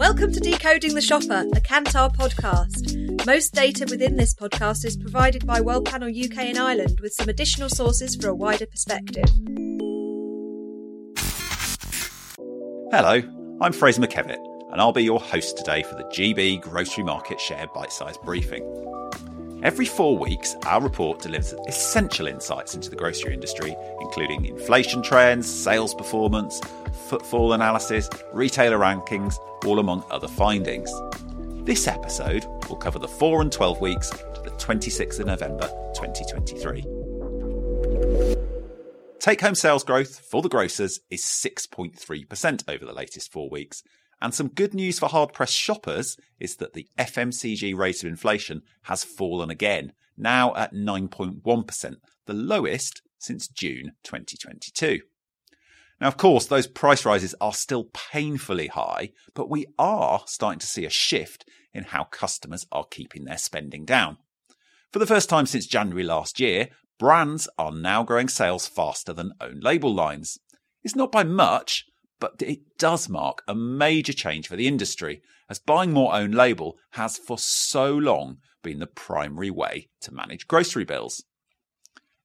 Welcome to Decoding the Shopper, a Kantar podcast. Most data within this podcast is provided by Worldpanel UK and Ireland with some additional sources for a wider perspective. Hello, I'm Fraser McKevitt, and I'll be your host today for the GB Grocery Market Share Bite Size Briefing. Every four weeks, our report delivers essential insights into the grocery industry, including inflation trends, sales performance, footfall analysis, retailer rankings, all among other findings. This episode will cover the 4 and 12 weeks to the 26th of November 2023. Take home sales growth for the grocers is 6.3% over the latest four weeks, and some good news for hard pressed shoppers is that the FMCG rate of inflation has fallen again, now at 9.1%, the lowest since June 2022. Now, of course, those price rises are still painfully high, but we are starting to see a shift in how customers are keeping their spending down. For the first time since January last year, brands are now growing sales faster than own label lines. It's not by much, but it does mark a major change for the industry, as buying more own label has for so long been the primary way to manage grocery bills.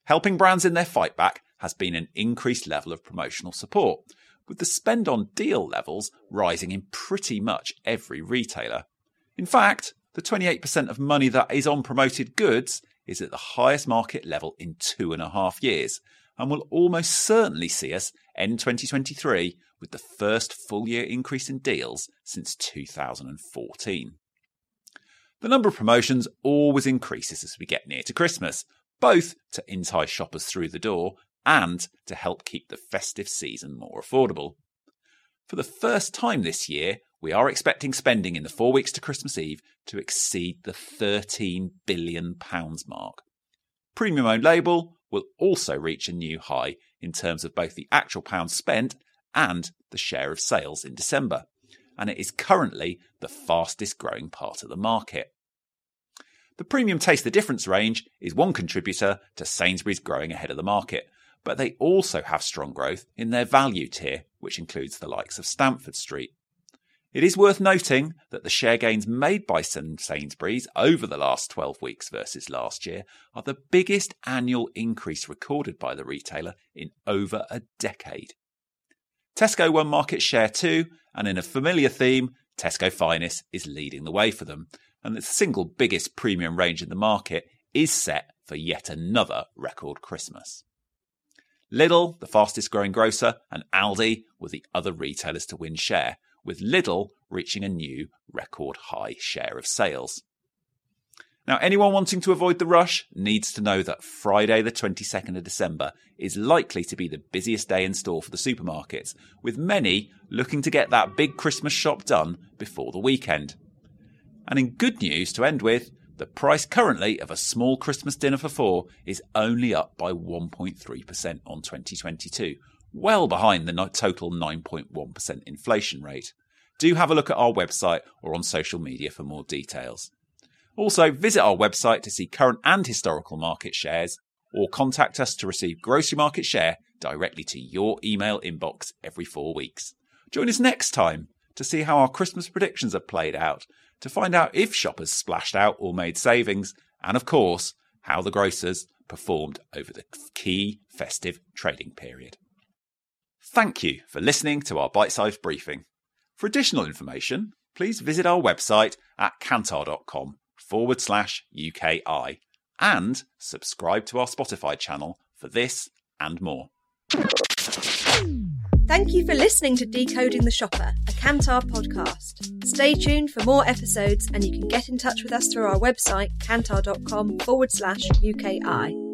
Helping brands in their fight back has been an increased level of promotional support, with the spend on deal levels rising in pretty much every retailer. In fact, the 28% of money that is on promoted goods is at the highest market level in two and a half years, and will almost certainly see us end 2023 with the first full year increase in deals since 2014. The number of promotions always increases as we get near to Christmas, both to entice shoppers through the door and to help keep the festive season more affordable. For the first time this year, we are expecting spending in the four weeks to Christmas Eve to exceed the £13 billion mark. Premium owned label will also reach a new high in terms of both the actual pounds spent and the share of sales in December, and it is currently the fastest growing part of the market. The premium Taste the Difference range is one contributor to Sainsbury's growing ahead of the market, but they also have strong growth in their value tier, which includes the likes of Stamford Street. It is worth noting that the share gains made by Sainsbury's over the last 12 weeks versus last year are the biggest annual increase recorded by the retailer in over a decade. Tesco won market share too, and in a familiar theme, Tesco Finest is leading the way for them, and the single biggest premium range in the market is set for yet another record Christmas. Lidl, the fastest growing grocer, and Aldi were the other retailers to win share, with Lidl reaching a new record high share of sales. Now, anyone wanting to avoid the rush needs to know that Friday, the 22nd of December, is likely to be the busiest day in store for the supermarkets, with many looking to get that big Christmas shop done before the weekend. And in good news to end with, the price currently of a small Christmas dinner for four is only up by 1.3% on 2022, well behind the total 9.1% inflation rate. Do have a look at our website or on social media for more details. Also, visit our website to see current and historical market shares, or contact us to receive grocery market share directly to your email inbox every four weeks. Join us next time to see how our Christmas predictions have played out, to find out if shoppers splashed out or made savings, and of course, how the grocers performed over the key festive trading period. Thank you for listening to our bite sized briefing. For additional information, please visit our website at kantar.com forward slash UKI and subscribe to our Spotify channel for this and more. Thank you for listening to Decoding the Shopper, a Kantar podcast. Stay tuned for more episodes and you can get in touch with us through our website, kantar.com forward slash UKI.